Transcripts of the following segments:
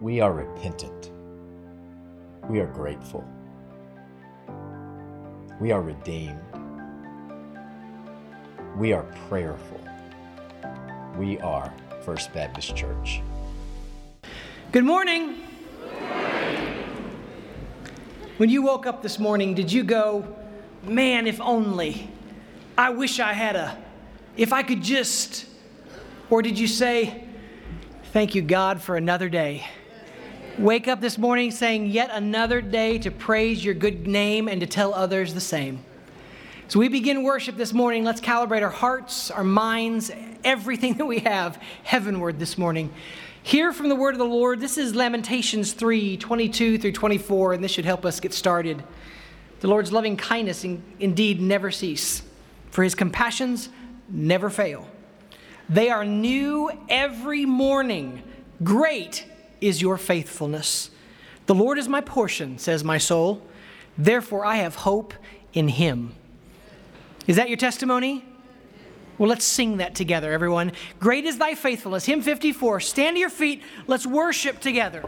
We are repentant. We are grateful. We are redeemed. We are prayerful. We are First Baptist Church. Good morning. When you woke up this morning, did you go, man, if only, I wish I had a, if I could just, or did you say, thank you, God, for another day? Wake up this morning saying, yet another day to praise your good name and to tell others the same. So we begin worship this morning. Let's calibrate our hearts, our minds, everything that we have heavenward this morning. Hear from the word of the Lord. This is Lamentations 3 22 through 24, and this should help us get started. The Lord's loving kindness in, indeed never cease, for his compassions never fail. They are new every morning. Great is your faithfulness. The Lord is my portion, says my soul. Therefore, I have hope in him. Is that your testimony? Well, let's sing that together, everyone. Great is thy faithfulness. Hymn 54. Stand to your feet. Let's worship together.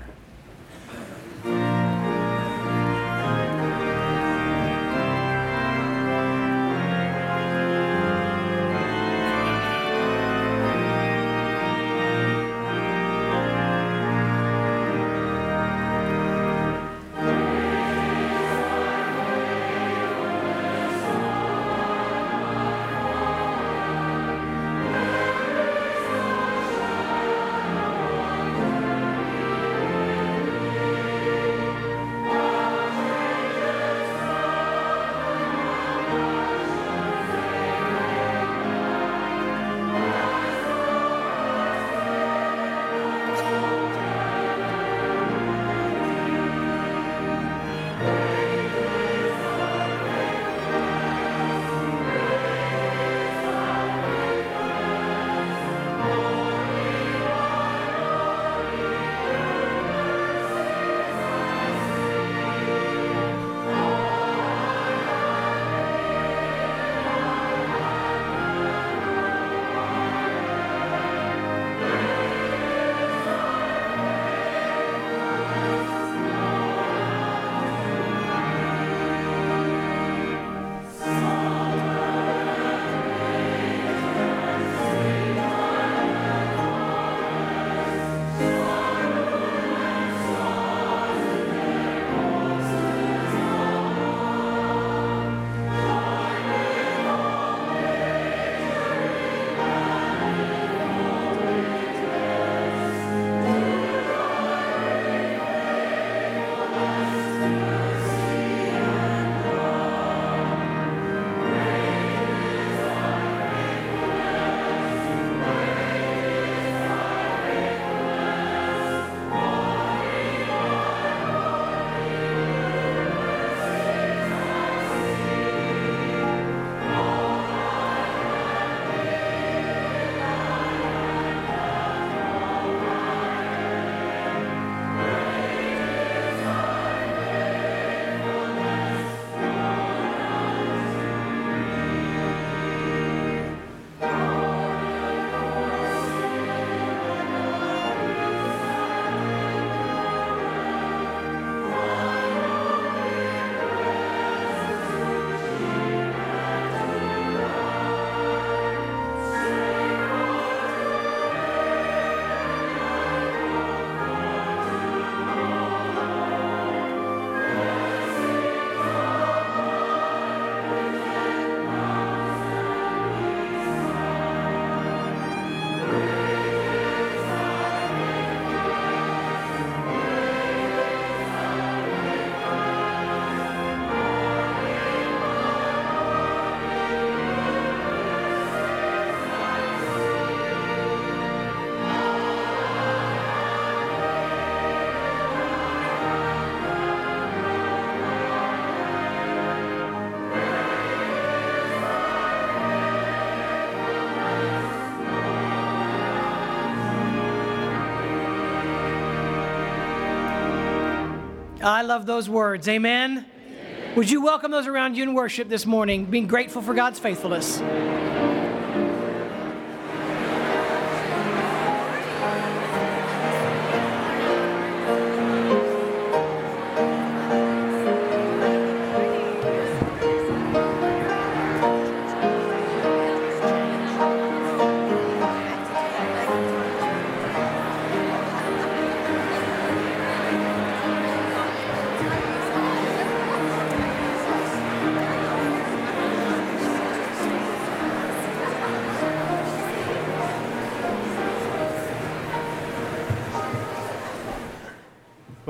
I love those words. Amen? Amen? Would you welcome those around you in worship this morning, being grateful for God's faithfulness?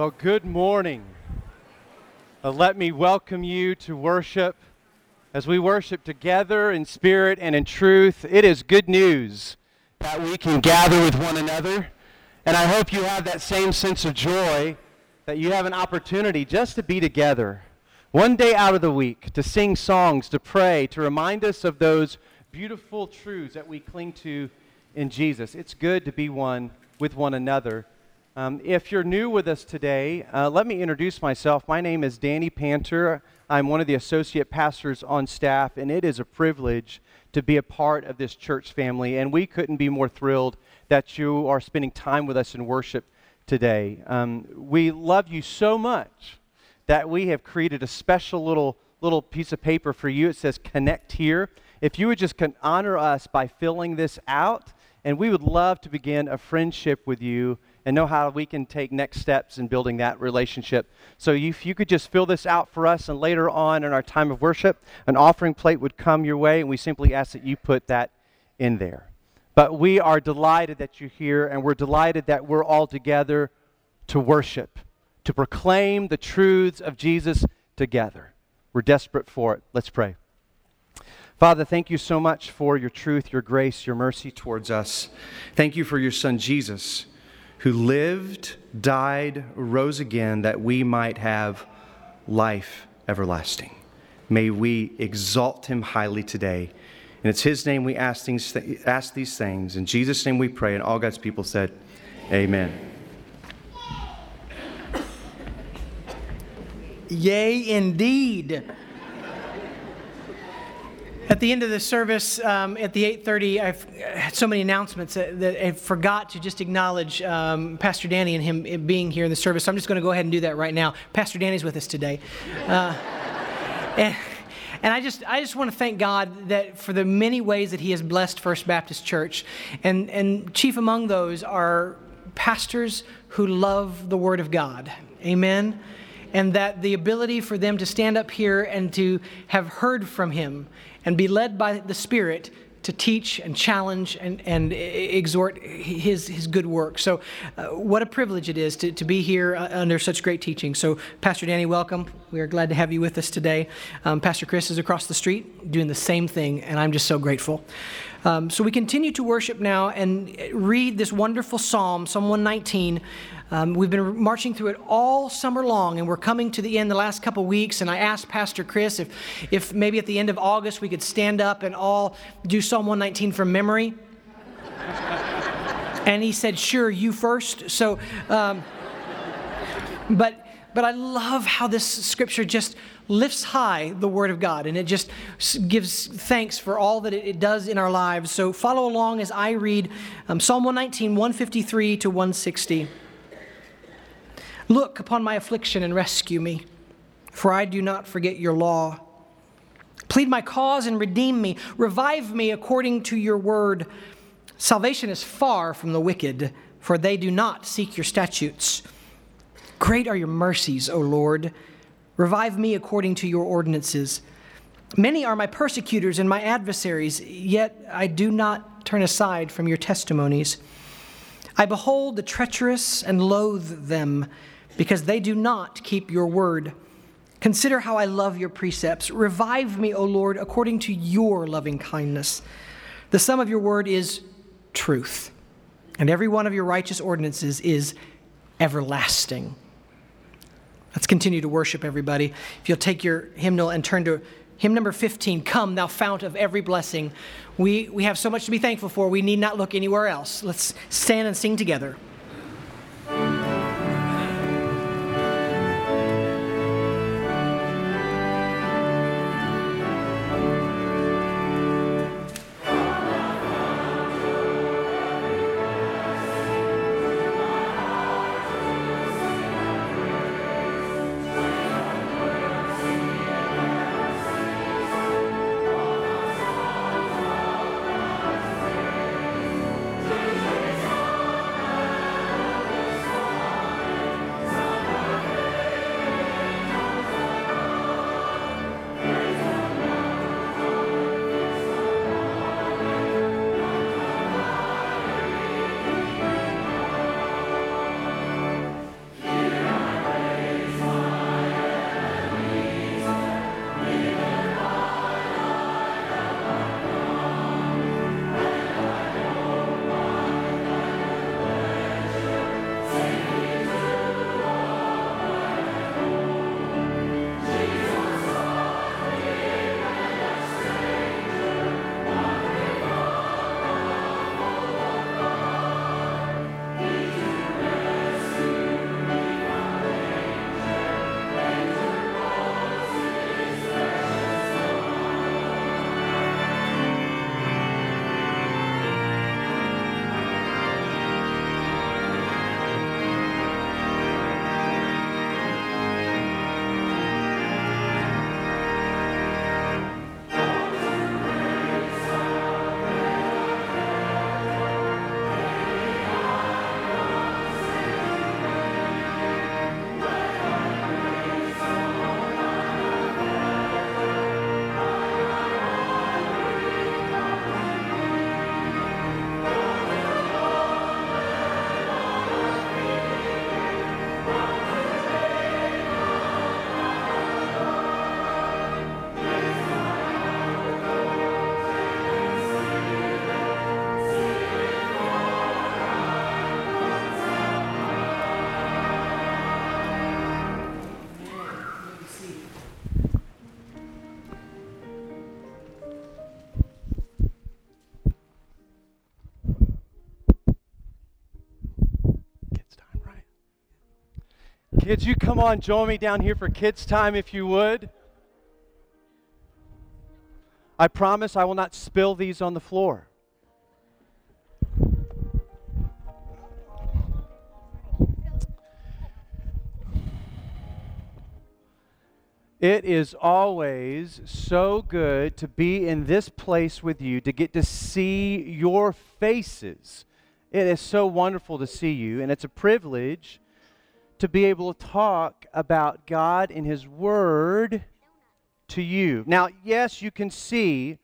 Well, good morning. Uh, let me welcome you to worship. As we worship together in spirit and in truth, it is good news that we can gather with one another. And I hope you have that same sense of joy that you have an opportunity just to be together one day out of the week, to sing songs, to pray, to remind us of those beautiful truths that we cling to in Jesus. It's good to be one with one another. Um, if you're new with us today, uh, let me introduce myself. My name is Danny Panter. I'm one of the associate pastors on staff, and it is a privilege to be a part of this church family. And we couldn't be more thrilled that you are spending time with us in worship today. Um, we love you so much that we have created a special little little piece of paper for you. It says connect here. If you would just honor us by filling this out, and we would love to begin a friendship with you and know how we can take next steps in building that relationship. So if you could just fill this out for us, and later on in our time of worship, an offering plate would come your way, and we simply ask that you put that in there. But we are delighted that you're here, and we're delighted that we're all together to worship, to proclaim the truths of Jesus together. We're desperate for it. Let's pray. Father, thank you so much for your truth, your grace, your mercy towards us. Thank you for your son Jesus, who lived, died, rose again, that we might have life everlasting. May we exalt him highly today. And it's his name we ask, things, ask these things. In Jesus' name we pray. And all God's people said, Amen. Yea, indeed. At the end of the service, um, at the 8:30, I've had so many announcements that, that I forgot to just acknowledge um, Pastor Danny and him being here in the service. So I'm just going to go ahead and do that right now. Pastor Danny's with us today, uh, and, and I just I just want to thank God that for the many ways that He has blessed First Baptist Church, and and chief among those are pastors who love the Word of God. Amen and that the ability for them to stand up here and to have heard from him and be led by the Spirit to teach and challenge and, and exhort his, his good work. So, uh, what a privilege it is to, to be here uh, under such great teaching. So, Pastor Danny, welcome. We are glad to have you with us today. Um, Pastor Chris is across the street doing the same thing, and I'm just so grateful. Um, so, we continue to worship now and read this wonderful psalm, Psalm 119. Um, we've been marching through it all summer long, and we're coming to the end the last couple weeks. And I asked Pastor Chris if, if maybe at the end of August we could stand up and all do Psalm 119 from memory. and he said, Sure, you first. So, um, but, but I love how this scripture just lifts high the Word of God and it just gives thanks for all that it does in our lives. So follow along as I read um, Psalm 119, 153 to 160. Look upon my affliction and rescue me, for I do not forget your law. Plead my cause and redeem me. Revive me according to your word. Salvation is far from the wicked, for they do not seek your statutes. Great are your mercies, O Lord. Revive me according to your ordinances. Many are my persecutors and my adversaries, yet I do not turn aside from your testimonies. I behold the treacherous and loathe them because they do not keep your word. Consider how I love your precepts. Revive me, O Lord, according to your loving kindness. The sum of your word is truth, and every one of your righteous ordinances is everlasting. Let's continue to worship, everybody. If you'll take your hymnal and turn to hymn number 15 Come, thou fount of every blessing. We, we have so much to be thankful for, we need not look anywhere else. Let's stand and sing together. Kids, you come on, join me down here for kids' time if you would. I promise I will not spill these on the floor. It is always so good to be in this place with you, to get to see your faces. It is so wonderful to see you, and it's a privilege to be able to talk about God and His Word to you. Now, yes, you can see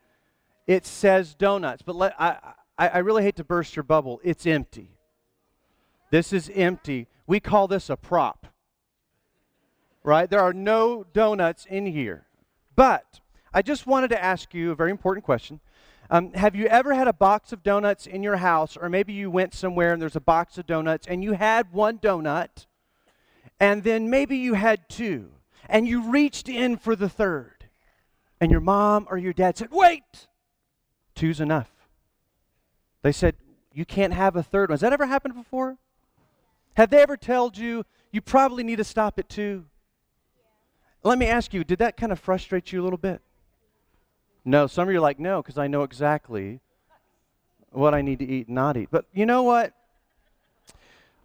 it says donuts, but let, I, I, really hate to burst your bubble. It's empty. This is empty. We call this a prop right? There are no donuts in here. But I just wanted to ask you a very important question. Um, have you ever had a box of donuts in your house, or maybe you went somewhere and there's a box of donuts and you had one donut, and then maybe you had two, and you reached in for the third, and your mom or your dad said, Wait, two's enough. They said, You can't have a third one. Has that ever happened before? Have they ever told you you probably need to stop at two? Let me ask you, did that kind of frustrate you a little bit? No, some of you are like, no, because I know exactly what I need to eat and not eat. But you know what?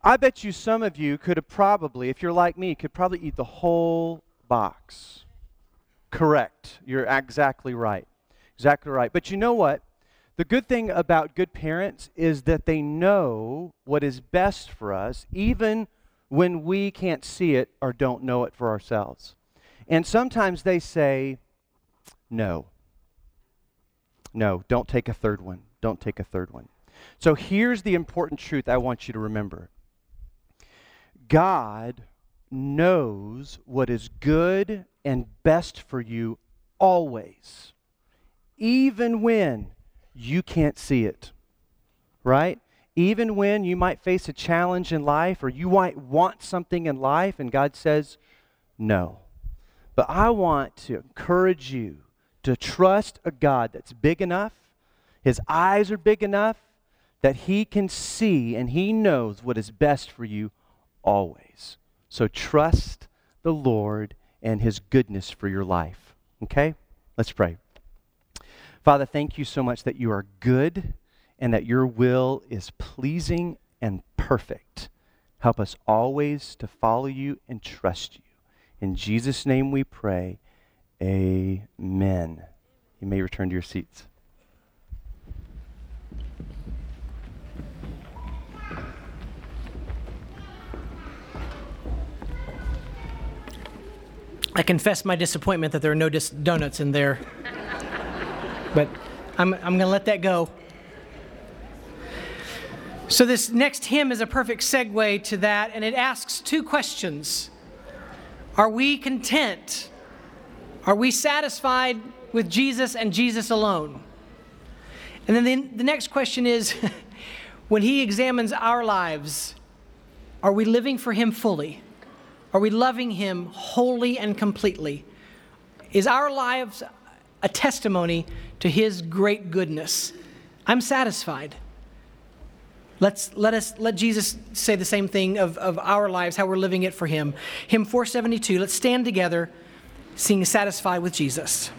I bet you some of you could have probably, if you're like me, could probably eat the whole box. Correct. You're exactly right. Exactly right. But you know what? The good thing about good parents is that they know what is best for us, even when we can't see it or don't know it for ourselves. And sometimes they say, no. No, don't take a third one. Don't take a third one. So here's the important truth I want you to remember God knows what is good and best for you always, even when you can't see it. Right? Even when you might face a challenge in life or you might want something in life and God says, no. But I want to encourage you to trust a God that's big enough, his eyes are big enough that he can see and he knows what is best for you always. So trust the Lord and his goodness for your life. Okay? Let's pray. Father, thank you so much that you are good and that your will is pleasing and perfect. Help us always to follow you and trust you. In Jesus' name we pray. Amen. You may return to your seats. I confess my disappointment that there are no dis- donuts in there. but I'm, I'm going to let that go. So, this next hymn is a perfect segue to that, and it asks two questions are we content? Are we satisfied with Jesus and Jesus alone? And then the, the next question is when He examines our lives, are we living for Him fully? Are we loving Him wholly and completely? Is our lives a testimony to His great goodness? I'm satisfied. Let's let us let Jesus say the same thing of, of our lives, how we're living it for him. Hymn 472. Let's stand together, seeing satisfied with Jesus.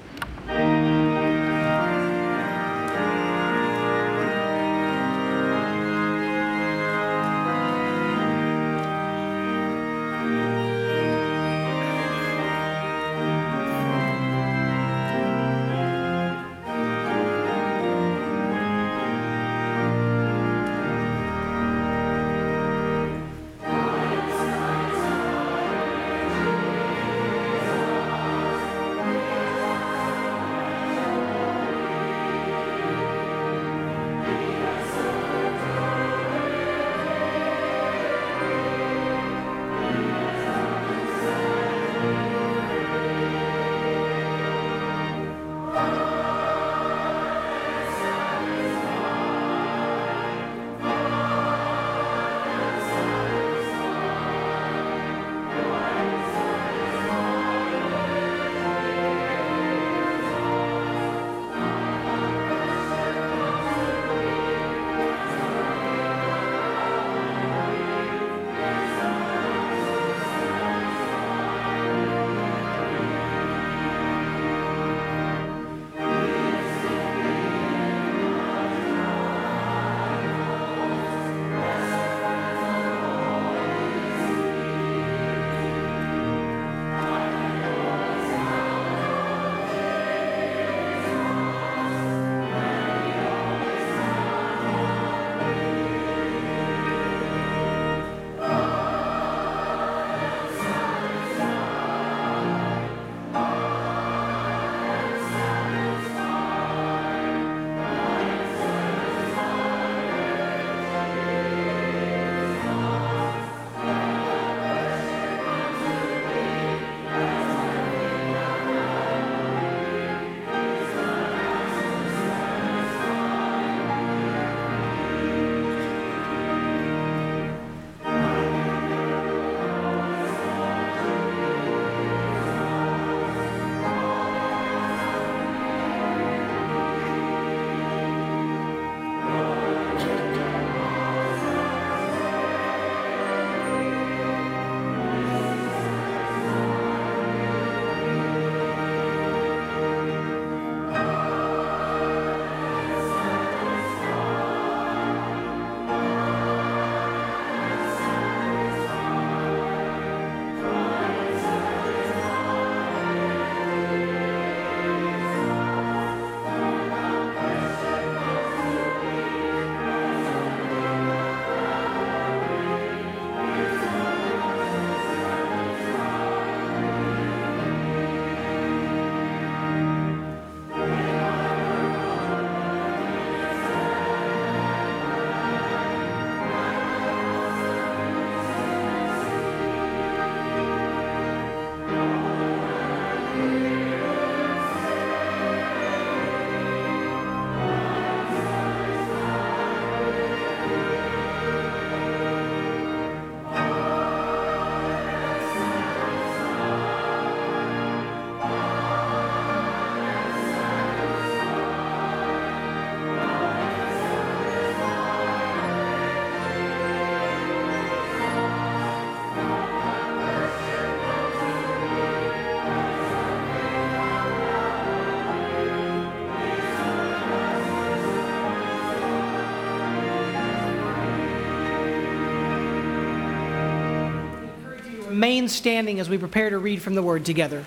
Remain standing as we prepare to read from the Word together.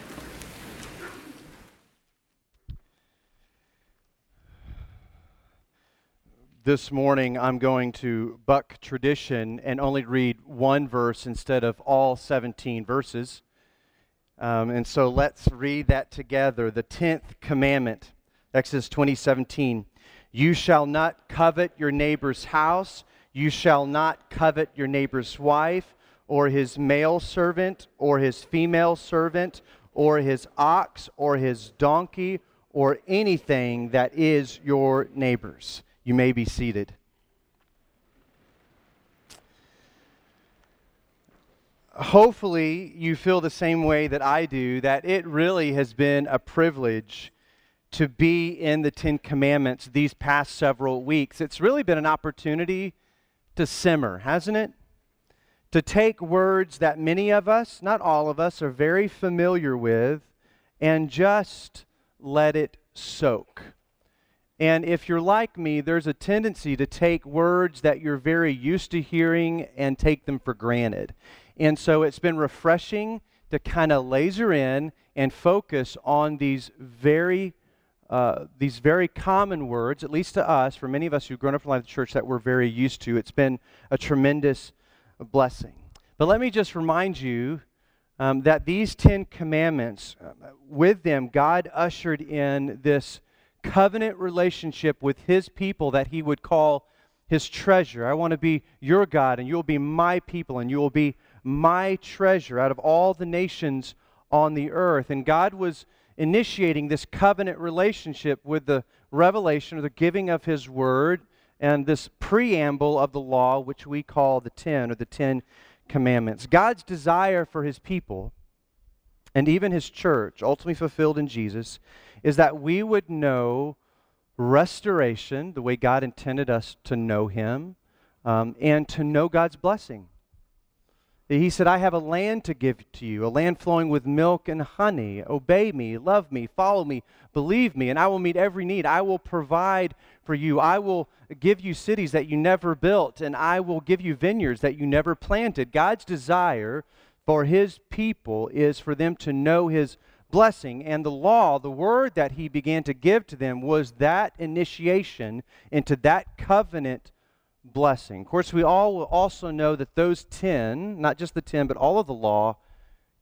This morning, I'm going to buck tradition and only read one verse instead of all 17 verses. Um, and so let's read that together. The 10th commandment, Exodus 20, 17. You shall not covet your neighbor's house. You shall not covet your neighbor's wife, or his male servant, or his female servant, or his ox, or his donkey, or anything that is your neighbor's. You may be seated. Hopefully, you feel the same way that I do that it really has been a privilege to be in the Ten Commandments these past several weeks. It's really been an opportunity to simmer, hasn't it? To take words that many of us, not all of us, are very familiar with and just let it soak. And if you're like me, there's a tendency to take words that you're very used to hearing and take them for granted. And so it's been refreshing to kind of laser in and focus on these very uh, these very common words, at least to us, for many of us who've grown up in the church, that we're very used to. It's been a tremendous blessing. But let me just remind you um, that these Ten Commandments, uh, with them, God ushered in this covenant relationship with His people that He would call His treasure. I want to be your God, and you'll be my people, and you will be my treasure out of all the nations on the earth. And God was initiating this covenant relationship with the revelation or the giving of His Word and this preamble of the law, which we call the Ten or the Ten Commandments. God's desire for His people and even His church, ultimately fulfilled in Jesus, is that we would know restoration, the way God intended us to know Him, um, and to know God's blessing. He said, I have a land to give to you, a land flowing with milk and honey. Obey me, love me, follow me, believe me, and I will meet every need. I will provide for you. I will give you cities that you never built, and I will give you vineyards that you never planted. God's desire for his people is for them to know his blessing. And the law, the word that he began to give to them, was that initiation into that covenant blessing. Of course, we all also know that those 10, not just the 10, but all of the law,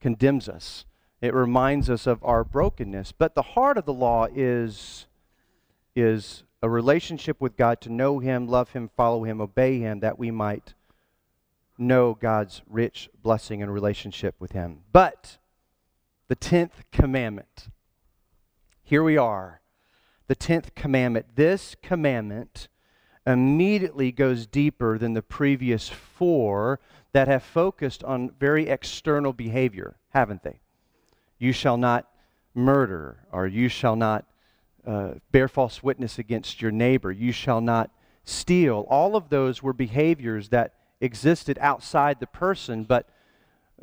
condemns us. It reminds us of our brokenness. But the heart of the law is, is a relationship with God to know Him, love Him, follow Him, obey Him, that we might know God's rich blessing and relationship with Him. But the 10th commandment, here we are. The 10th commandment. This commandment immediately goes deeper than the previous four that have focused on very external behavior, haven't they? You shall not murder, or you shall not uh, bear false witness against your neighbor, you shall not steal. All of those were behaviors that existed outside the person, but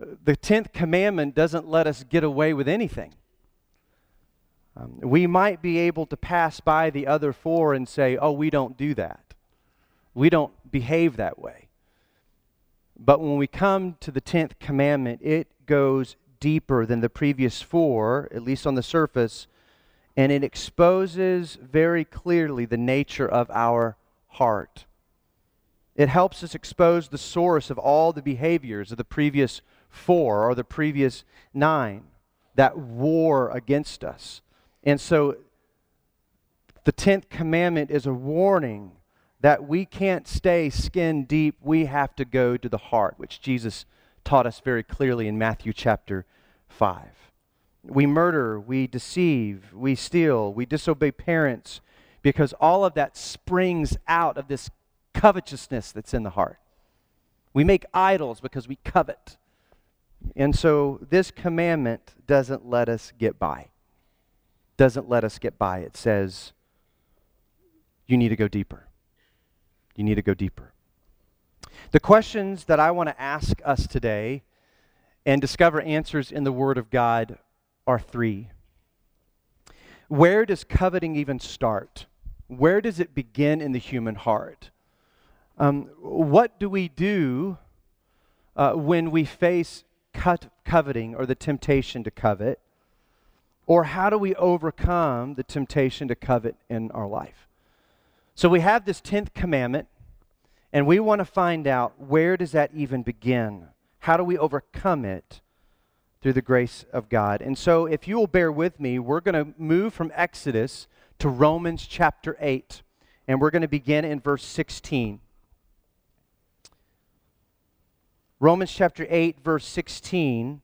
uh, the 10th commandment doesn't let us get away with anything. Um, we might be able to pass by the other four and say, oh, we don't do that. We don't behave that way. But when we come to the 10th commandment, it goes deeper than the previous four, at least on the surface, and it exposes very clearly the nature of our heart. It helps us expose the source of all the behaviors of the previous four or the previous nine that war against us. And so the 10th commandment is a warning that we can't stay skin deep. We have to go to the heart, which Jesus taught us very clearly in Matthew chapter 5. We murder, we deceive, we steal, we disobey parents because all of that springs out of this covetousness that's in the heart. We make idols because we covet. And so this commandment doesn't let us get by. Doesn't let us get by. It says, you need to go deeper. You need to go deeper. The questions that I want to ask us today and discover answers in the Word of God are three. Where does coveting even start? Where does it begin in the human heart? Um, what do we do uh, when we face coveting or the temptation to covet? Or how do we overcome the temptation to covet in our life? So we have this 10th commandment, and we want to find out where does that even begin? How do we overcome it through the grace of God? And so if you will bear with me, we're going to move from Exodus to Romans chapter 8, and we're going to begin in verse 16. Romans chapter 8, verse 16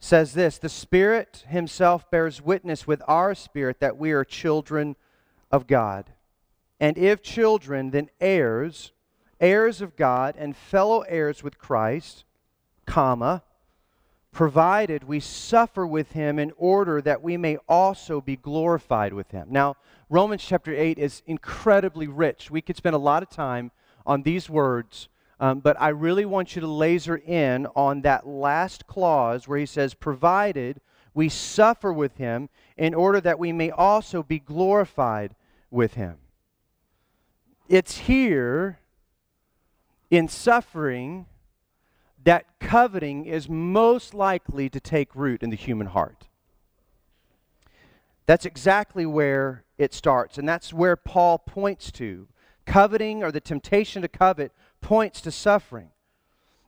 says this The Spirit Himself bears witness with our spirit that we are children of God. And if children, then heirs, heirs of God, and fellow heirs with Christ, comma, provided we suffer with him in order that we may also be glorified with him. Now, Romans chapter 8 is incredibly rich. We could spend a lot of time on these words um, but I really want you to laser in on that last clause where he says, provided we suffer with him in order that we may also be glorified with him. It's here in suffering that coveting is most likely to take root in the human heart. That's exactly where it starts, and that's where Paul points to. Coveting or the temptation to covet points to suffering.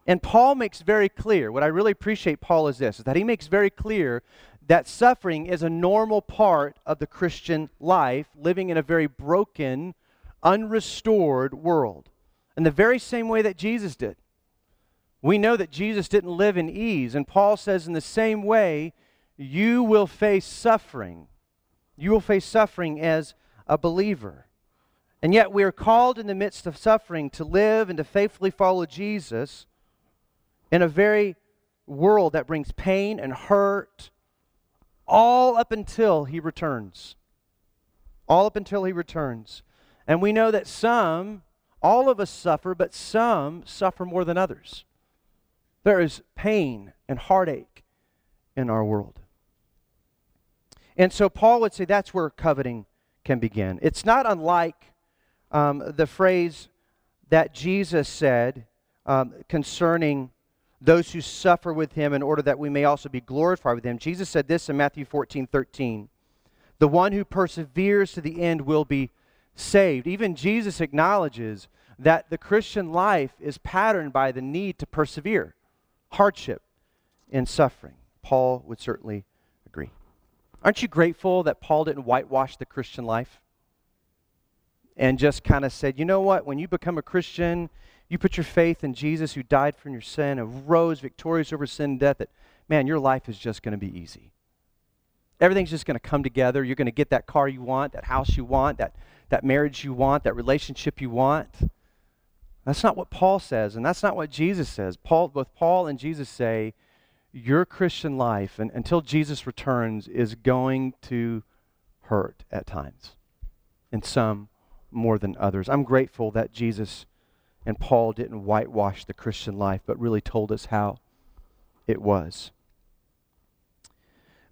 And Paul makes very clear, what I really appreciate Paul is this, is that he makes very clear that suffering is a normal part of the Christian life, living in a very broken, unrestored world. In the very same way that Jesus did. We know that Jesus didn't live in ease, and Paul says, in the same way, you will face suffering. You will face suffering as a believer. And yet we are called in the midst of suffering to live and to faithfully follow Jesus in a very world that brings pain and hurt all up until he returns. All up until he returns. And we know that some, all of us suffer, but some suffer more than others. There is pain and heartache in our world. And so Paul would say that's where coveting can begin. It's not unlike um, the phrase that Jesus said um, concerning those who suffer with him in order that we may also be glorified with him. Jesus said this in Matthew 14 13. The one who perseveres to the end will be saved. Even Jesus acknowledges that the Christian life is patterned by the need to persevere, hardship, and suffering. Paul would certainly agree. Aren't you grateful that Paul didn't whitewash the Christian life? and just kind of said, you know what, when you become a Christian, you put your faith in Jesus who died for your sin and rose victorious over sin and death, that, man, your life is just going to be easy. Everything's just going to come together. You're going to get that car you want, that house you want, that, that marriage you want, that relationship you want. That's not what Paul says, and that's not what Jesus says. Paul, both Paul and Jesus say, your Christian life, and, until Jesus returns, is going to hurt at times in some more than others. I'm grateful that Jesus and Paul didn't whitewash the Christian life, but really told us how it was.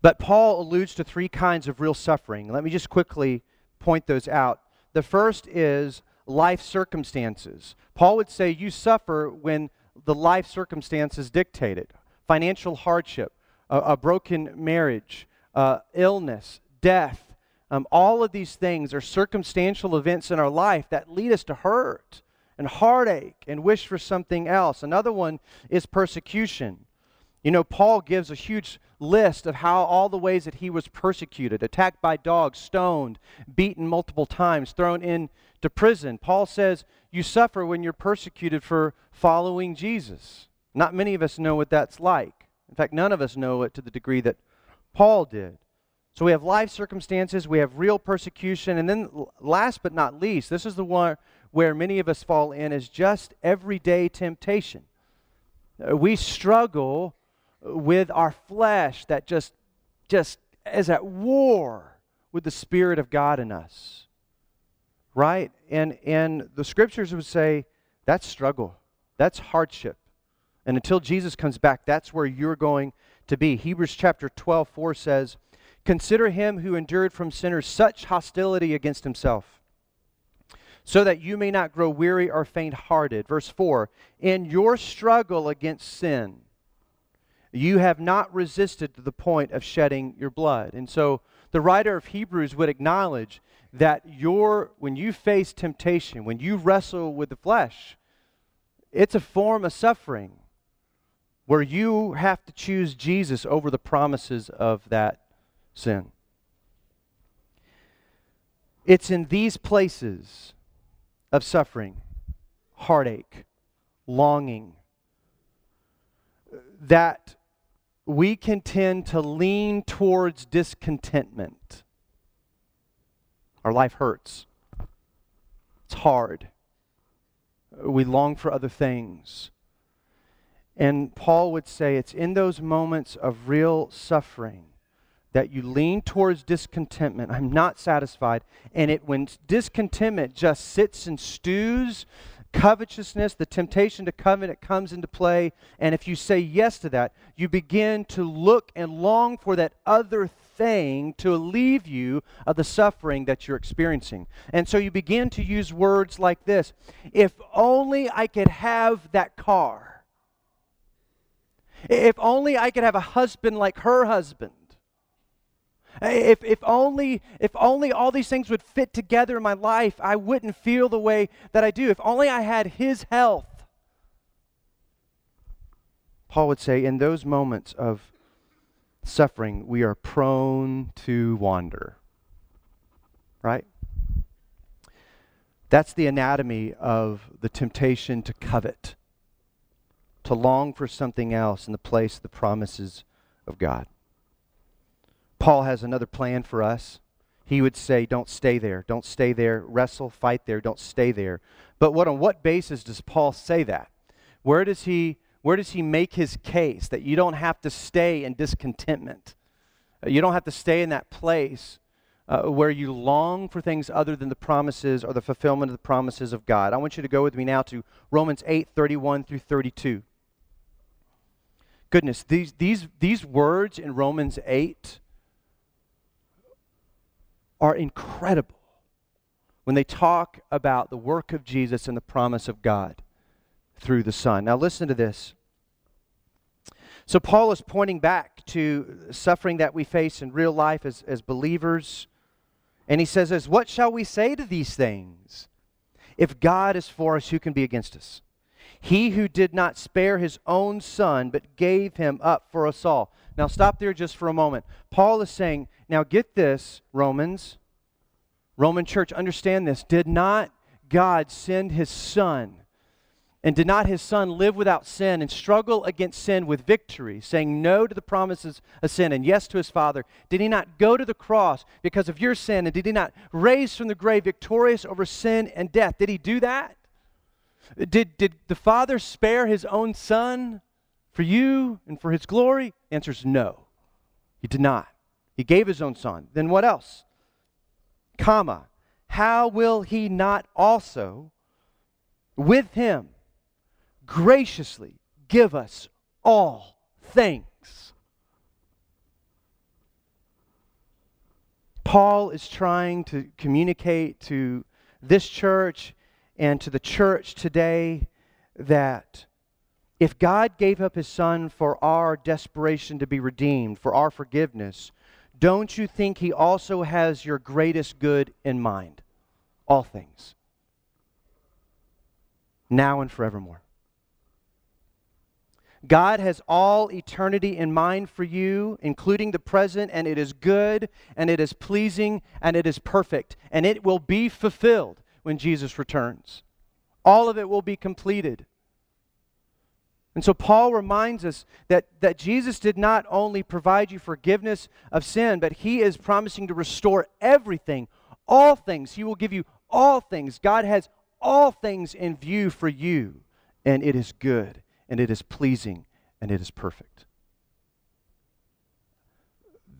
But Paul alludes to three kinds of real suffering. Let me just quickly point those out. The first is life circumstances. Paul would say you suffer when the life circumstances dictate it financial hardship, a, a broken marriage, uh, illness, death, um, all of these things are circumstantial events in our life that lead us to hurt and heartache and wish for something else. Another one is persecution. You know, Paul gives a huge list of how all the ways that he was persecuted attacked by dogs, stoned, beaten multiple times, thrown into prison. Paul says, You suffer when you're persecuted for following Jesus. Not many of us know what that's like. In fact, none of us know it to the degree that Paul did. So we have life circumstances, we have real persecution, and then last but not least, this is the one where many of us fall in is just everyday temptation. Uh, we struggle with our flesh that just just is at war with the spirit of God in us. Right? And and the scriptures would say that's struggle. That's hardship. And until Jesus comes back, that's where you're going to be. Hebrews chapter 12, 4 says, Consider him who endured from sinners such hostility against himself, so that you may not grow weary or faint hearted. Verse 4 In your struggle against sin, you have not resisted to the point of shedding your blood. And so the writer of Hebrews would acknowledge that your when you face temptation, when you wrestle with the flesh, it's a form of suffering where you have to choose Jesus over the promises of that sin. It's in these places of suffering, heartache, longing, that we can tend to lean towards discontentment. Our life hurts. It's hard. We long for other things. And Paul would say it's in those moments of real suffering that you lean towards discontentment. I'm not satisfied. And it when discontentment just sits and stews, covetousness, the temptation to covet it comes into play. And if you say yes to that, you begin to look and long for that other thing to relieve you of the suffering that you're experiencing. And so you begin to use words like this If only I could have that car. If only I could have a husband like her husband. If, if, only, if only all these things would fit together in my life, I wouldn't feel the way that I do. If only I had His health. Paul would say, in those moments of suffering, we are prone to wander. Right? That's the anatomy of the temptation to covet, to long for something else in the place of the promises of God. Paul has another plan for us. He would say, Don't stay there. Don't stay there. Wrestle, fight there. Don't stay there. But what, on what basis does Paul say that? Where does he, where does he make his case that you don't have to stay in discontentment? Uh, you don't have to stay in that place uh, where you long for things other than the promises or the fulfillment of the promises of God. I want you to go with me now to Romans 8 31 through 32. Goodness, these, these, these words in Romans 8 are incredible when they talk about the work of Jesus and the promise of God through the Son. Now, listen to this. So, Paul is pointing back to suffering that we face in real life as, as believers. And he says, as, What shall we say to these things? If God is for us, who can be against us? He who did not spare his own son, but gave him up for us all. Now, stop there just for a moment. Paul is saying, now get this, Romans. Roman church, understand this. Did not God send his son? And did not his son live without sin and struggle against sin with victory, saying no to the promises of sin and yes to his Father? Did he not go to the cross because of your sin? And did he not raise from the grave victorious over sin and death? Did he do that? Did, did the Father spare his own Son for you and for his glory? The answer is no. He did not. He gave his own Son. Then what else? Comma. How will he not also, with him, graciously give us all things? Paul is trying to communicate to this church and to the church today that if God gave up his son for our desperation to be redeemed, for our forgiveness, don't you think he also has your greatest good in mind? All things. Now and forevermore. God has all eternity in mind for you, including the present, and it is good, and it is pleasing, and it is perfect, and it will be fulfilled when Jesus returns. All of it will be completed. And so Paul reminds us that, that Jesus did not only provide you forgiveness of sin, but he is promising to restore everything, all things. He will give you all things. God has all things in view for you, and it is good, and it is pleasing, and it is perfect.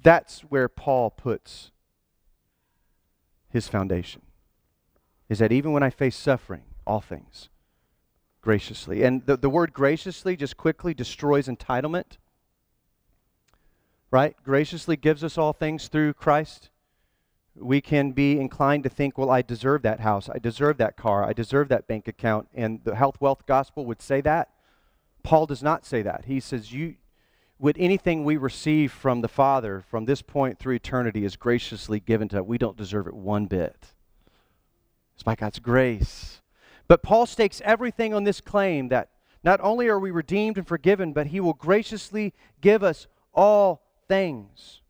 That's where Paul puts his foundation is that even when I face suffering, all things graciously. And the, the word graciously just quickly destroys entitlement. Right? Graciously gives us all things through Christ. We can be inclined to think, well, I deserve that house. I deserve that car. I deserve that bank account. And the health wealth gospel would say that. Paul does not say that. He says, you, with anything we receive from the Father from this point through eternity is graciously given to us. We don't deserve it one bit. It's by God's grace. But Paul stakes everything on this claim that not only are we redeemed and forgiven, but he will graciously give us all things.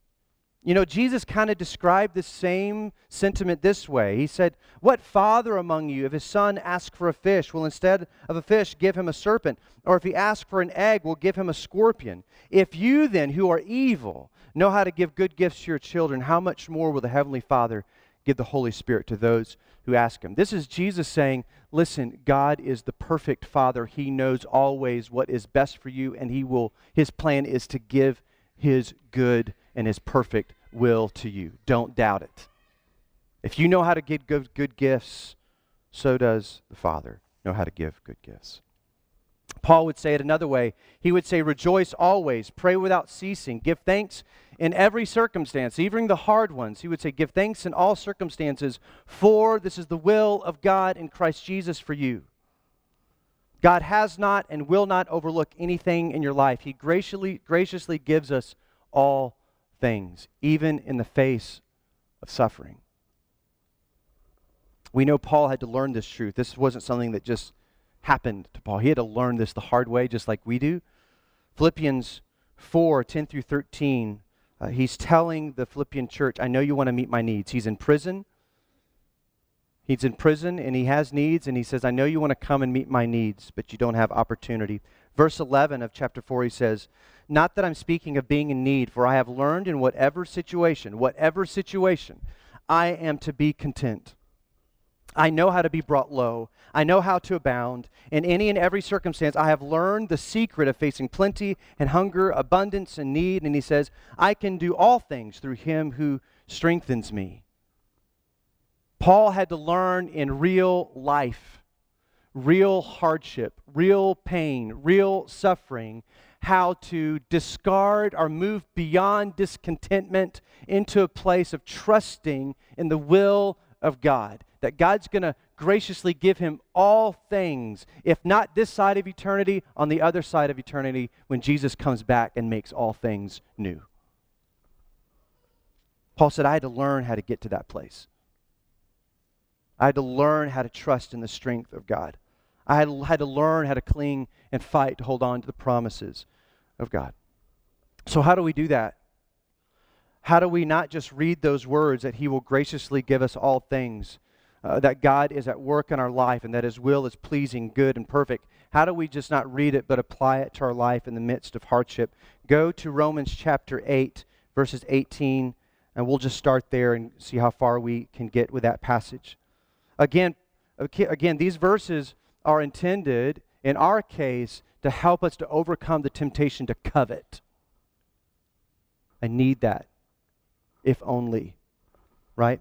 You know, Jesus kind of described the same sentiment this way. He said, What father among you, if his son asks for a fish, will instead of a fish give him a serpent? Or if he asks for an egg, will give him a scorpion? If you then, who are evil, know how to give good gifts to your children, how much more will the Heavenly Father give the Holy Spirit to those who ask him? This is Jesus saying, Listen, God is the perfect Father. He knows always what is best for you, and he will, his plan is to give his good and his perfect will to you. Don't doubt it. If you know how to give good, good gifts, so does the Father know how to give good gifts. Paul would say it another way. He would say, Rejoice always, pray without ceasing, give thanks in every circumstance, even the hard ones. He would say, Give thanks in all circumstances, for this is the will of God in Christ Jesus for you. God has not and will not overlook anything in your life. He graciously, graciously gives us all things, even in the face of suffering. We know Paul had to learn this truth. This wasn't something that just happened to Paul. He had to learn this the hard way, just like we do. Philippians 4 10 through 13, uh, he's telling the Philippian church, I know you want to meet my needs. He's in prison. He's in prison and he has needs, and he says, I know you want to come and meet my needs, but you don't have opportunity. Verse 11 of chapter 4, he says, Not that I'm speaking of being in need, for I have learned in whatever situation, whatever situation, I am to be content. I know how to be brought low. I know how to abound. In any and every circumstance, I have learned the secret of facing plenty and hunger, abundance and need. And he says, I can do all things through him who strengthens me. Paul had to learn in real life, real hardship, real pain, real suffering, how to discard or move beyond discontentment into a place of trusting in the will of God. That God's going to graciously give him all things, if not this side of eternity, on the other side of eternity, when Jesus comes back and makes all things new. Paul said, I had to learn how to get to that place. I had to learn how to trust in the strength of God. I had, to learn how to cling and fight to hold on to the promises of God. So, how do we do that? How do we not just read those words that He will graciously give us all things, uh, that God is at work in our life, and that His will is pleasing, good, and perfect? How do we just not read it but apply it to our life in the midst of hardship? Go to Romans chapter 8, verses 18, and we'll just start there and see how far we can get with that passage. Again, again, these verses are intended, in our case, to help us to overcome the temptation to covet. I need that, if only. Right?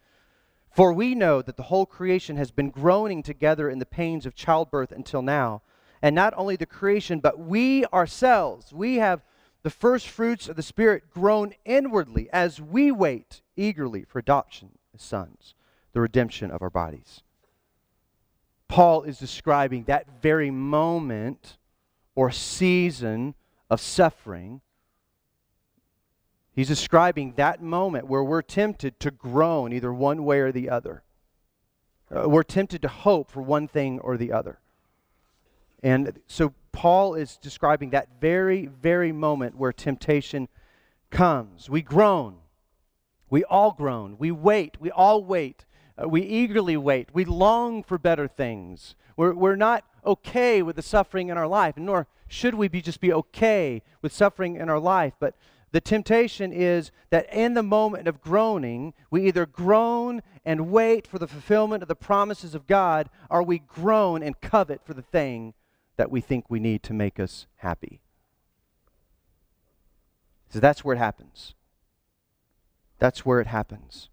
For we know that the whole creation has been groaning together in the pains of childbirth until now. And not only the creation, but we ourselves, we have the first fruits of the Spirit groan inwardly as we wait eagerly for adoption as sons, the redemption of our bodies. Paul is describing that very moment or season of suffering. He's describing that moment where we're tempted to groan either one way or the other. Uh, we're tempted to hope for one thing or the other. And so Paul is describing that very, very moment where temptation comes. We groan. We all groan. We wait. We all wait uh, we eagerly wait. We long for better things. We're, we're not okay with the suffering in our life, nor should we be just be okay with suffering in our life. But the temptation is that in the moment of groaning, we either groan and wait for the fulfillment of the promises of God, or we groan and covet for the thing that we think we need to make us happy. So that's where it happens. That's where it happens.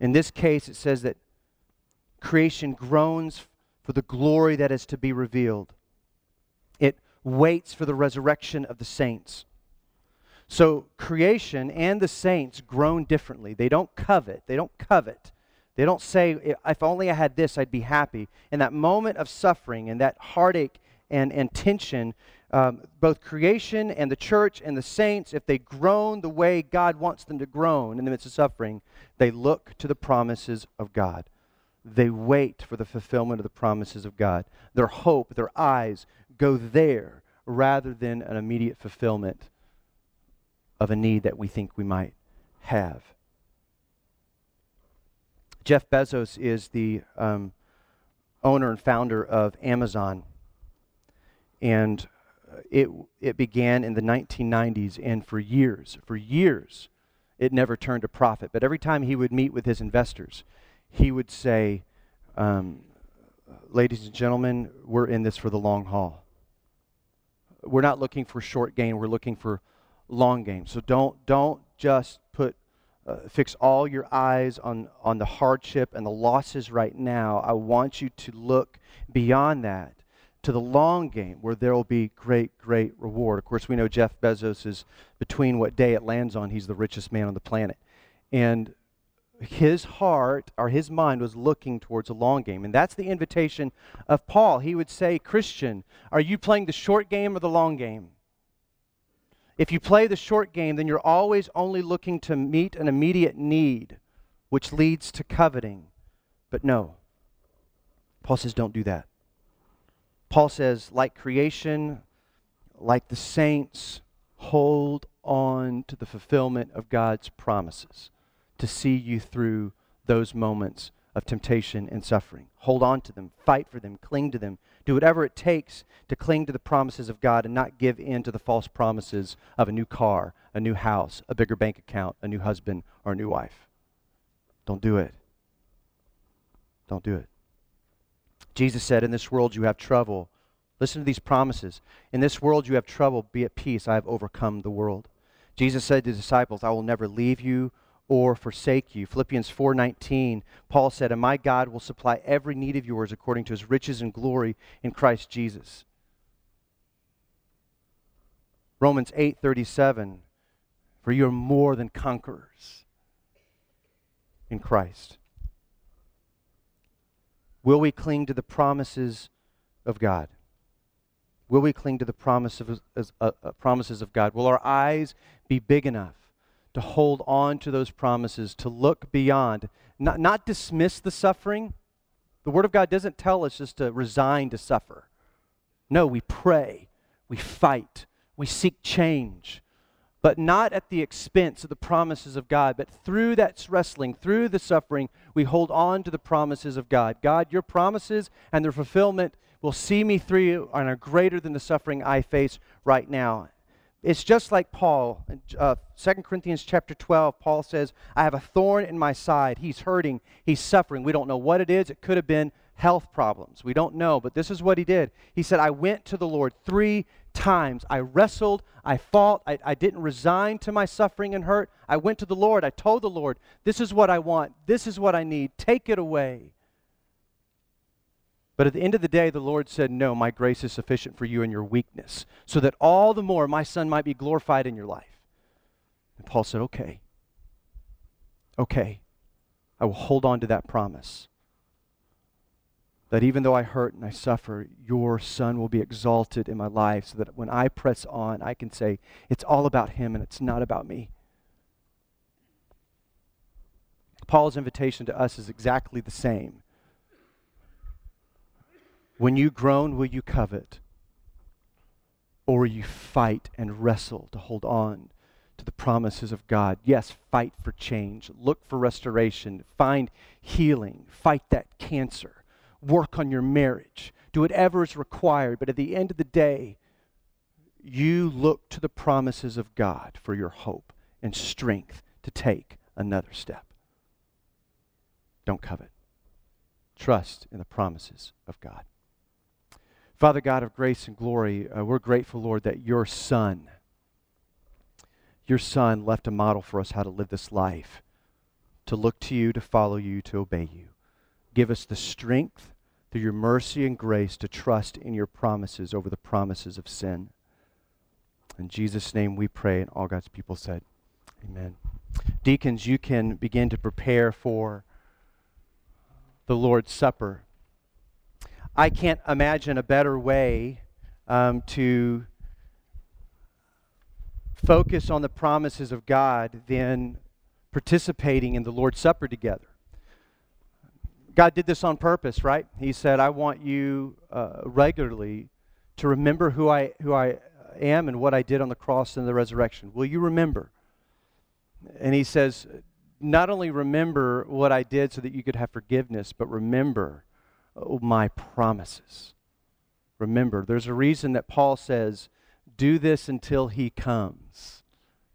In this case, it says that creation groans for the glory that is to be revealed. It waits for the resurrection of the saints. So creation and the saints groan differently. They don't covet. They don't covet. They don't say, if only I had this, I'd be happy. In that moment of suffering and that heartache and, and tension, um, both creation and the church and the saints, if they groan the way God wants them to groan in the midst of suffering, they look to the promises of God. They wait for the fulfillment of the promises of God. Their hope, their eyes go there rather than an immediate fulfillment of a need that we think we might have. Jeff Bezos is the um, owner and founder of Amazon. And it, it began in the 1990s, and for years, for years, it never turned a profit. But every time he would meet with his investors, he would say, um, Ladies and gentlemen, we're in this for the long haul. We're not looking for short gain, we're looking for long game. So don't, don't just put, uh, fix all your eyes on, on the hardship and the losses right now. I want you to look beyond that to the long game where there will be great, great reward. Of course, we know Jeff Bezos is between what day it lands on, he's the richest man on the planet. And his heart or his mind was looking towards a long game. And that's the invitation of Paul. He would say, Christian, are you playing the short game or the long game? If you play the short game, then you're always only looking to meet an immediate need, which leads to coveting. But no, Paul says, don't do that. Paul says, like creation, like the saints, hold on to the fulfillment of God's promises to see you through those moments of temptation and suffering. Hold on to them, fight for them, cling to them. Do whatever it takes to cling to the promises of God and not give in to the false promises of a new car, a new house, a bigger bank account, a new husband, or a new wife. Don't do it. Don't do it. Jesus said, In this world you have trouble. Listen to these promises. In this world you have trouble. Be at peace. I have overcome the world. Jesus said to the disciples, I will never leave you or forsake you. Philippians 4:19, Paul said, "And my God will supply every need of yours according to his riches and glory in Christ Jesus." Romans 8:37, "For you are more than conquerors in Christ." Will we cling to the promises of God? Will we cling to the promise of, uh, uh, promises of God? Will our eyes be big enough to hold on to those promises, to look beyond, not, not dismiss the suffering? The Word of God doesn't tell us just to resign to suffer. No, we pray, we fight, we seek change, but not at the expense of the promises of God. But through that wrestling, through the suffering, we hold on to the promises of God. God, your promises and their fulfillment will see me through and are greater than the suffering I face right now. It's just like Paul. Uh, 2 Corinthians chapter 12, Paul says, I have a thorn in my side. He's hurting. He's suffering. We don't know what it is. It could have been health problems. We don't know, but this is what he did. He said, I went to the Lord three times. I wrestled, I fought, I, I, didn't resign to my suffering and hurt. I went to the Lord, I told the Lord, This is what I want, this is what I need, take it away. But at the end of the day, the Lord said, No, my grace is sufficient for you in your weakness, so that all the more my Son might be glorified in your life. And Paul said, Okay, okay, I will hold on to that promise that even though I hurt and I suffer, your Son will be exalted in my life so that when I press on, I can say, it's all about Him and it's not about me. Paul's invitation to us is exactly the same. When you groan, will you covet? Or will you fight and wrestle to hold on to the promises of God? Yes, fight for change, look for restoration, find healing, fight that cancer work on your marriage, do whatever is required. But at the end of the day, you look to the promises of God for your hope and strength to take another step. Don't covet. Trust in the promises of God. Father God of grace and glory, uh, we're grateful, Lord, that your Son, your Son left a model for us how to live this life, to look to you, to follow you, to obey you. Give us the strength through your mercy and grace to trust in your promises over the promises of sin. In Jesus' name we pray, and all God's people said, Amen. Deacons, you can begin to prepare for the Lord's Supper. I can't imagine a better way um, to focus on the promises of God than participating in the Lord's Supper together. God did this on purpose, right? He said, I want you uh, regularly to remember who I, who I am and what I did on the cross and the resurrection. Will you remember? And he says, not only remember what I did so that you could have forgiveness, but remember Oh, my promises. Remember, there's a reason that Paul says, do this until he comes,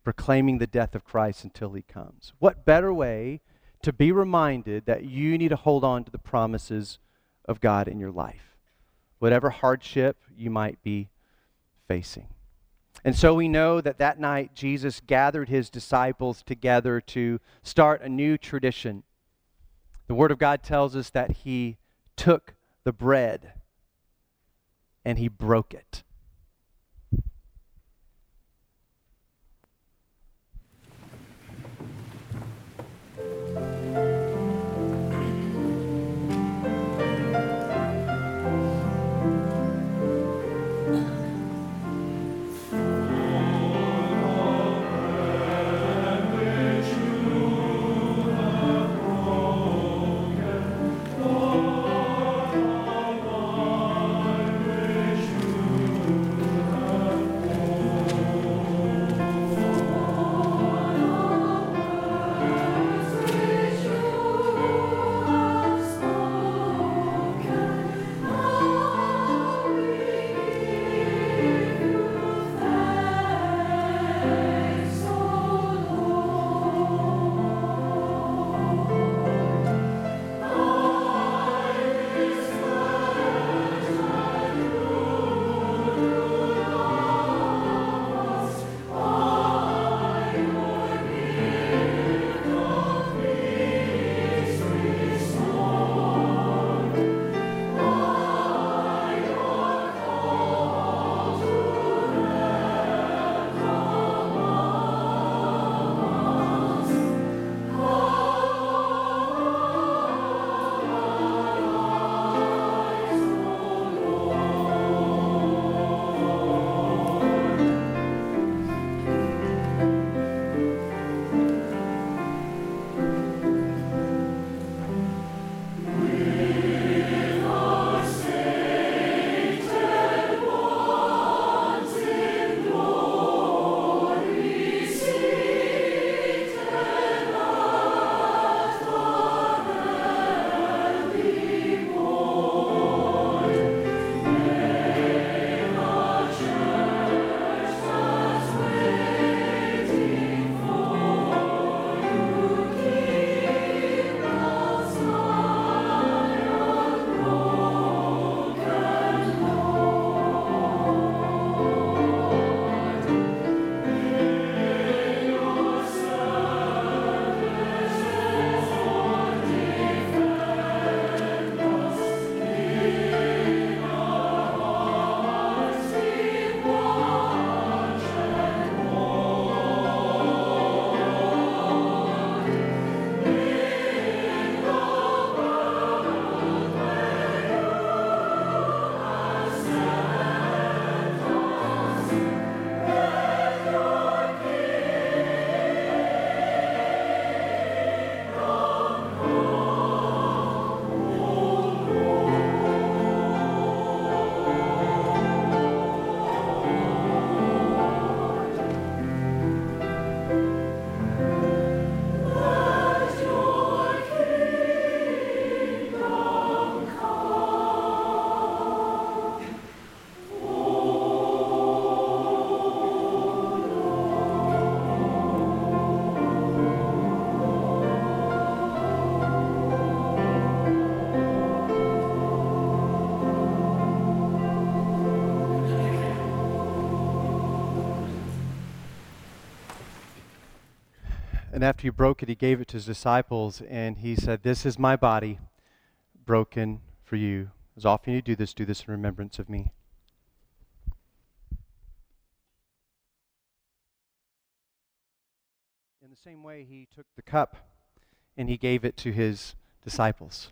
proclaiming the death of Christ until he comes. What better way to be reminded that you need to hold on to the promises of God in your life, whatever hardship you might be facing? And so we know that that night Jesus gathered his disciples together to start a new tradition. The Word of God tells us that he took the bread and he broke it. And after he broke it, he gave it to his disciples, and he said, This is my body broken for you. As often you do this, do this in remembrance of me. In the same way, he took the cup and he gave it to his disciples.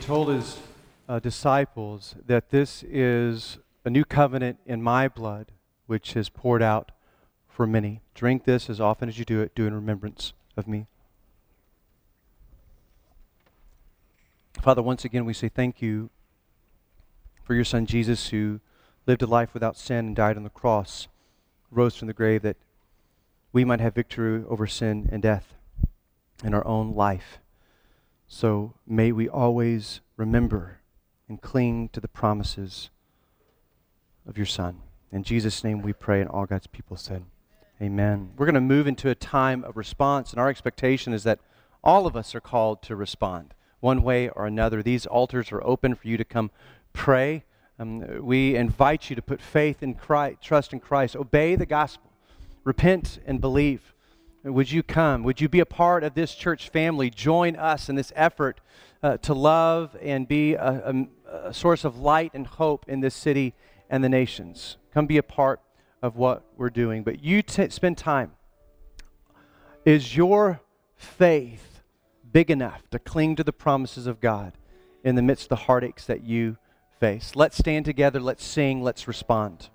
Told his uh, disciples that this is a new covenant in my blood, which is poured out for many. Drink this as often as you do it, do in remembrance of me. Father, once again, we say thank you for your son Jesus who lived a life without sin and died on the cross, rose from the grave that we might have victory over sin and death in our own life. So may we always remember and cling to the promises of your Son. In Jesus' name we pray, and all God's people said, Amen. We're going to move into a time of response, and our expectation is that all of us are called to respond one way or another. These altars are open for you to come pray. Um, we invite you to put faith in Christ, trust in Christ, obey the gospel, repent and believe. Would you come? Would you be a part of this church family? Join us in this effort uh, to love and be a, a, a source of light and hope in this city and the nations. Come be a part of what we're doing. But you t- spend time. Is your faith big enough to cling to the promises of God in the midst of the heartaches that you face? Let's stand together. Let's sing. Let's respond.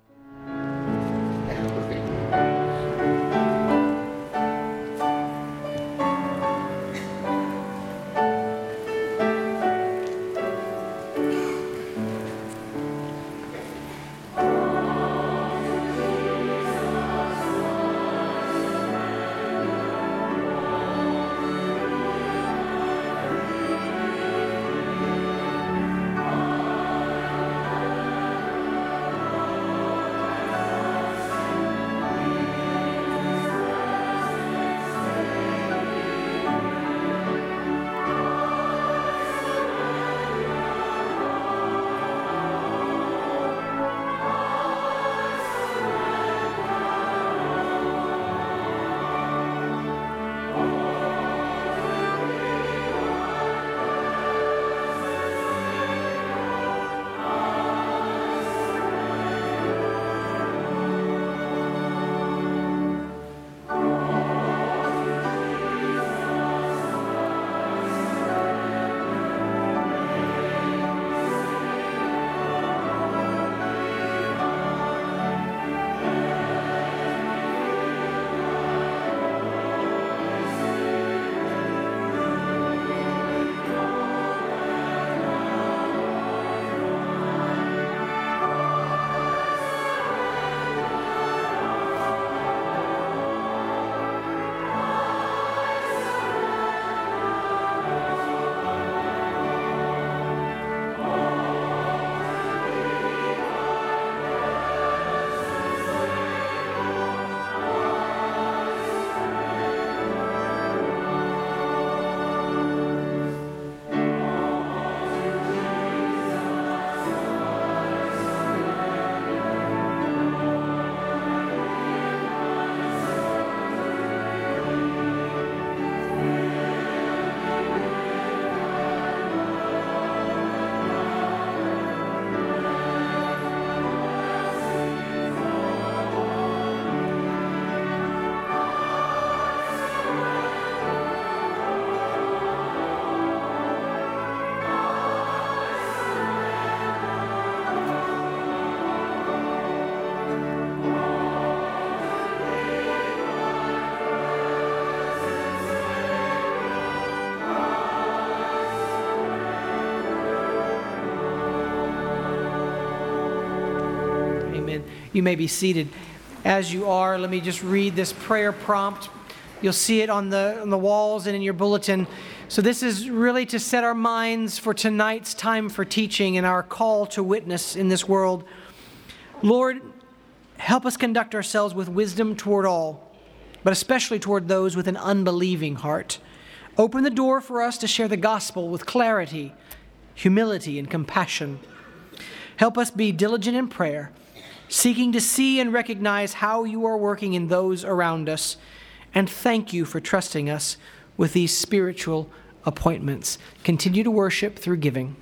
You may be seated. As you are, let me just read this prayer prompt. You'll see it on the, on the walls and in your bulletin. So, this is really to set our minds for tonight's time for teaching and our call to witness in this world. Lord, help us conduct ourselves with wisdom toward all, but especially toward those with an unbelieving heart. Open the door for us to share the gospel with clarity, humility, and compassion. Help us be diligent in prayer seeking to see and recognize how you are working in those around us. And thank you for trusting us with these spiritual appointments. Continue to worship through giving.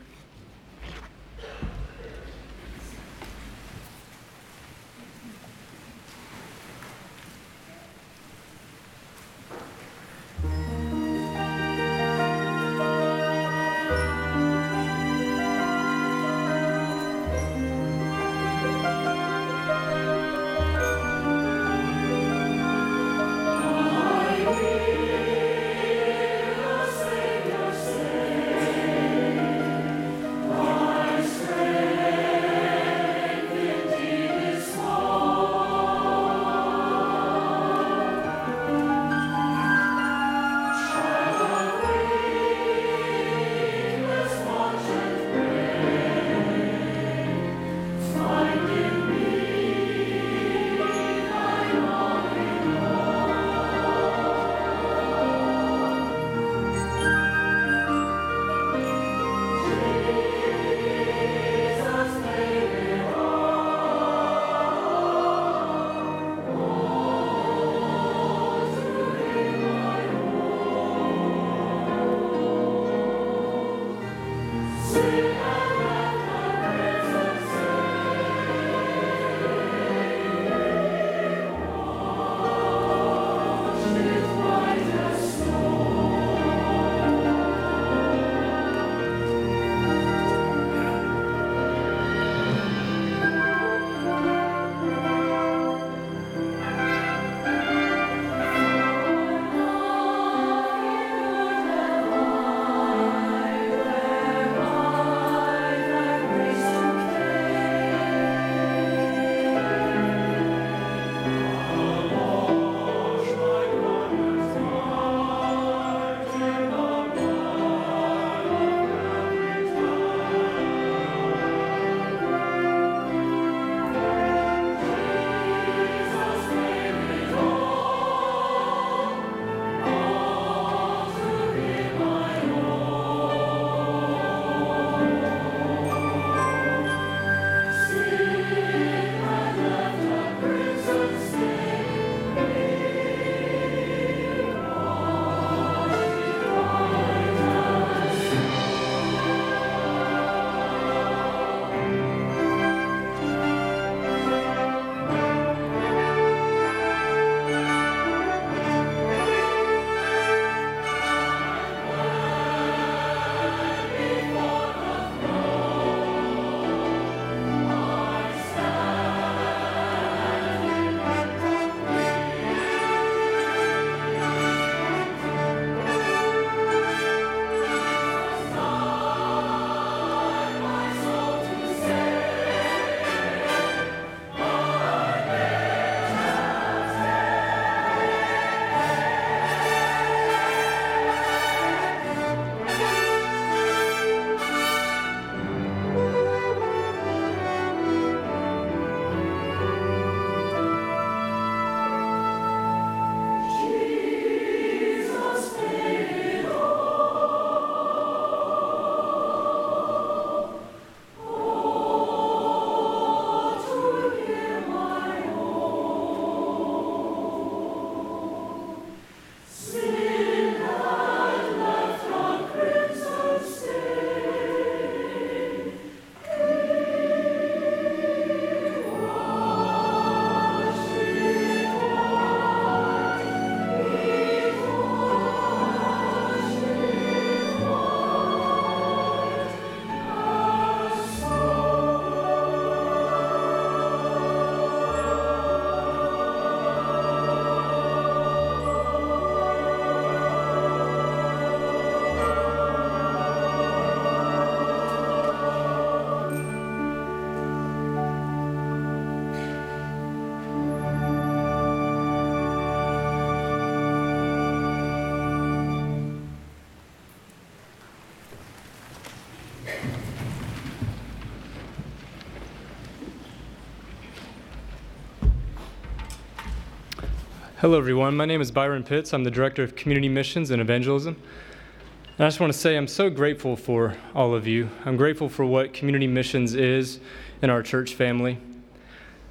Hello, everyone. My name is Byron Pitts. I'm the Director of Community Missions and Evangelism. And I just want to say I'm so grateful for all of you. I'm grateful for what community missions is in our church family.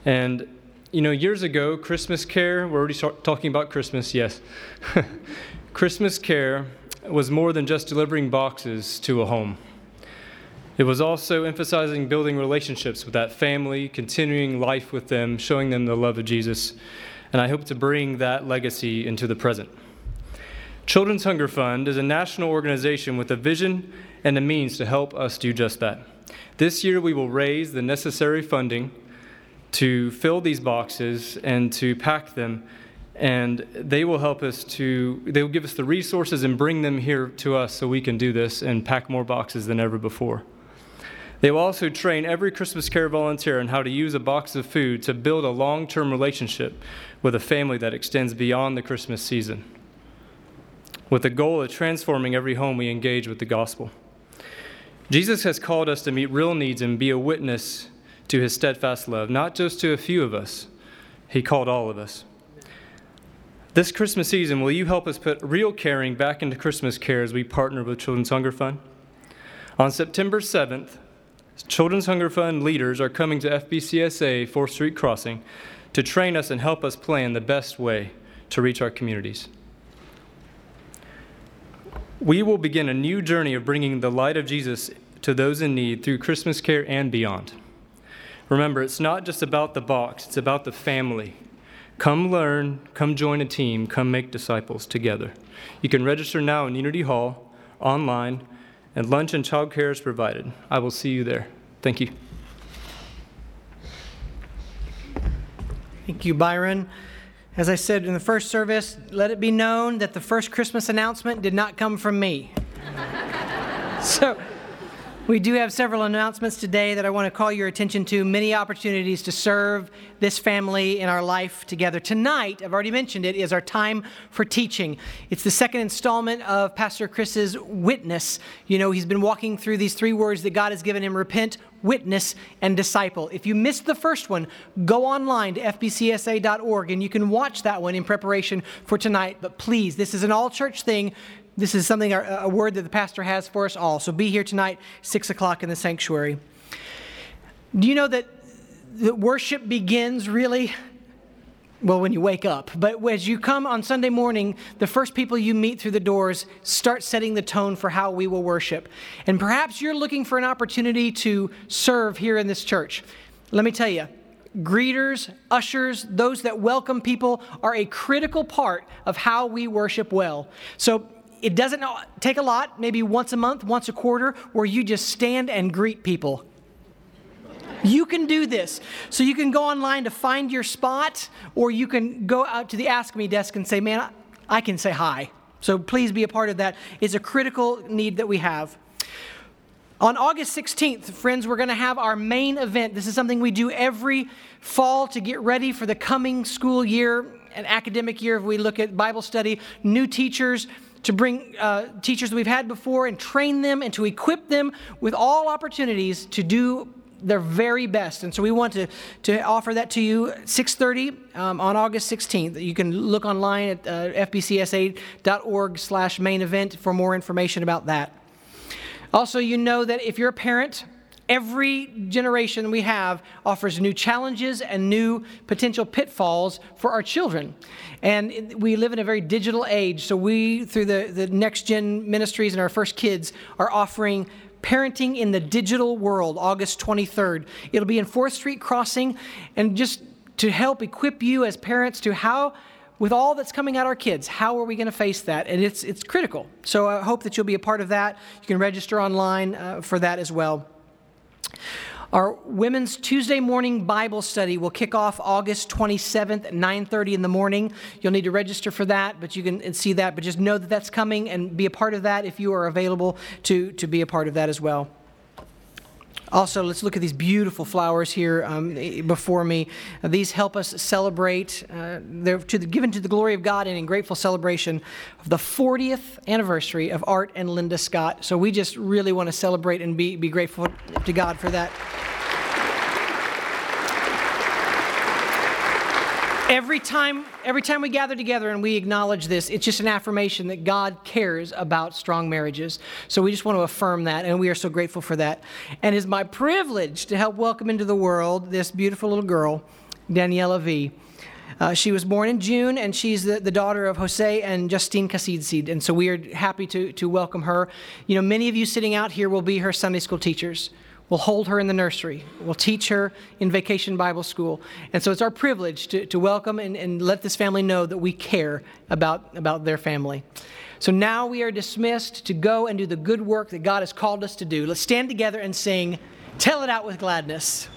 And, you know, years ago, Christmas Care, we're already talking about Christmas, yes. Christmas Care was more than just delivering boxes to a home. It was also emphasizing building relationships with that family, continuing life with them, showing them the love of Jesus and I hope to bring that legacy into the present. Children's Hunger Fund is a national organization with a vision and the means to help us do just that. This year, we will raise the necessary funding to fill these boxes and to pack them, and they will help us to, they will give us the resources and bring them here to us so we can do this and pack more boxes than ever before. They will also train every Christmas Care volunteer on how to use a box of food to build a long term relationship with a family that extends beyond the Christmas season, with the goal of transforming every home we engage with the gospel. Jesus has called us to meet real needs and be a witness to his steadfast love, not just to a few of us, he called all of us. This Christmas season, will you help us put real caring back into Christmas care as we partner with Children's Hunger Fund? On September 7th, Children's Hunger Fund leaders are coming to FBCSA 4th Street Crossing to train us and help us plan the best way to reach our communities. We will begin a new journey of bringing the light of Jesus to those in need through Christmas care and beyond. Remember, it's not just about the box, it's about the family. Come learn, come join a team, come make disciples together. You can register now in Unity Hall, online, and lunch and childcare is provided. I will see you there. Thank you. Thank you, Byron. As I said in the first service, let it be known that the first Christmas announcement did not come from me. so, we do have several announcements today that I want to call your attention to, many opportunities to serve this family in our life together. Tonight, I've already mentioned it, is our time for teaching. It's the second installment of Pastor Chris's witness. You know, he's been walking through these three words that God has given him repent, witness, and disciple. If you missed the first one, go online to fbcsa.org and you can watch that one in preparation for tonight. But please, this is an all church thing. This is something, a word that the pastor has for us all. So be here tonight, 6 o'clock in the sanctuary. Do you know that, that worship begins really? Well, when you wake up. But as you come on Sunday morning, the first people you meet through the doors start setting the tone for how we will worship. And perhaps you're looking for an opportunity to serve here in this church. Let me tell you, greeters, ushers, those that welcome people are a critical part of how we worship well. So it doesn't take a lot, maybe once a month, once a quarter, where you just stand and greet people. You can do this. So you can go online to find your spot, or you can go out to the Ask Me desk and say, Man, I can say hi. So please be a part of that. It's a critical need that we have. On August 16th, friends, we're going to have our main event. This is something we do every fall to get ready for the coming school year, and academic year. If we look at Bible study, new teachers, to bring uh, teachers that we've had before and train them and to equip them with all opportunities to do their very best. And so we want to, to offer that to you 6.30 um, on August 16th. You can look online at uh, fbcsa.org slash main event for more information about that. Also, you know that if you're a parent Every generation we have offers new challenges and new potential pitfalls for our children. And we live in a very digital age, so we, through the, the Next Gen Ministries and our first kids, are offering Parenting in the Digital World, August 23rd. It'll be in 4th Street Crossing, and just to help equip you as parents to how with all that's coming at our kids, how are we going to face that? And it's, it's critical. So I hope that you'll be a part of that. You can register online uh, for that as well. Our Women's Tuesday morning Bible study will kick off August 27th at 9:30 in the morning. You'll need to register for that, but you can see that. But just know that that's coming and be a part of that if you are available to, to be a part of that as well. Also, let's look at these beautiful flowers here um, before me. Uh, these help us celebrate. Uh, they're to the, given to the glory of God and in grateful celebration of the 40th anniversary of Art and Linda Scott. So we just really want to celebrate and be, be grateful to God for that. Every time every time we gather together and we acknowledge this it's just an affirmation that god cares about strong marriages so we just want to affirm that and we are so grateful for that and it's my privilege to help welcome into the world this beautiful little girl daniela v uh, she was born in June, and she's the, the daughter of Jose and Justine Casidseed, and so we are happy to, to welcome her. You know, many of you sitting out here will be her Sunday school teachers. We'll hold her in the nursery. We'll teach her in vacation Bible school. And so it's our privilege to, to welcome and, and let this family know that we care about, about their family. So now we are dismissed to go and do the good work that God has called us to do. Let's stand together and sing, Tell It Out with Gladness.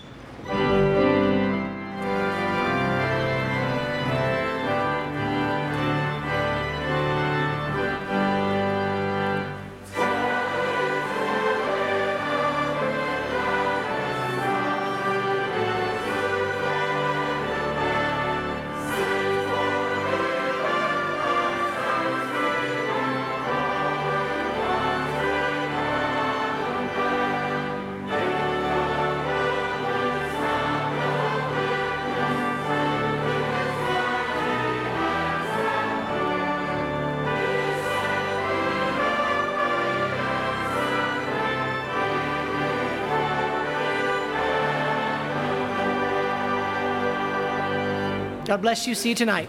God bless you. See you tonight.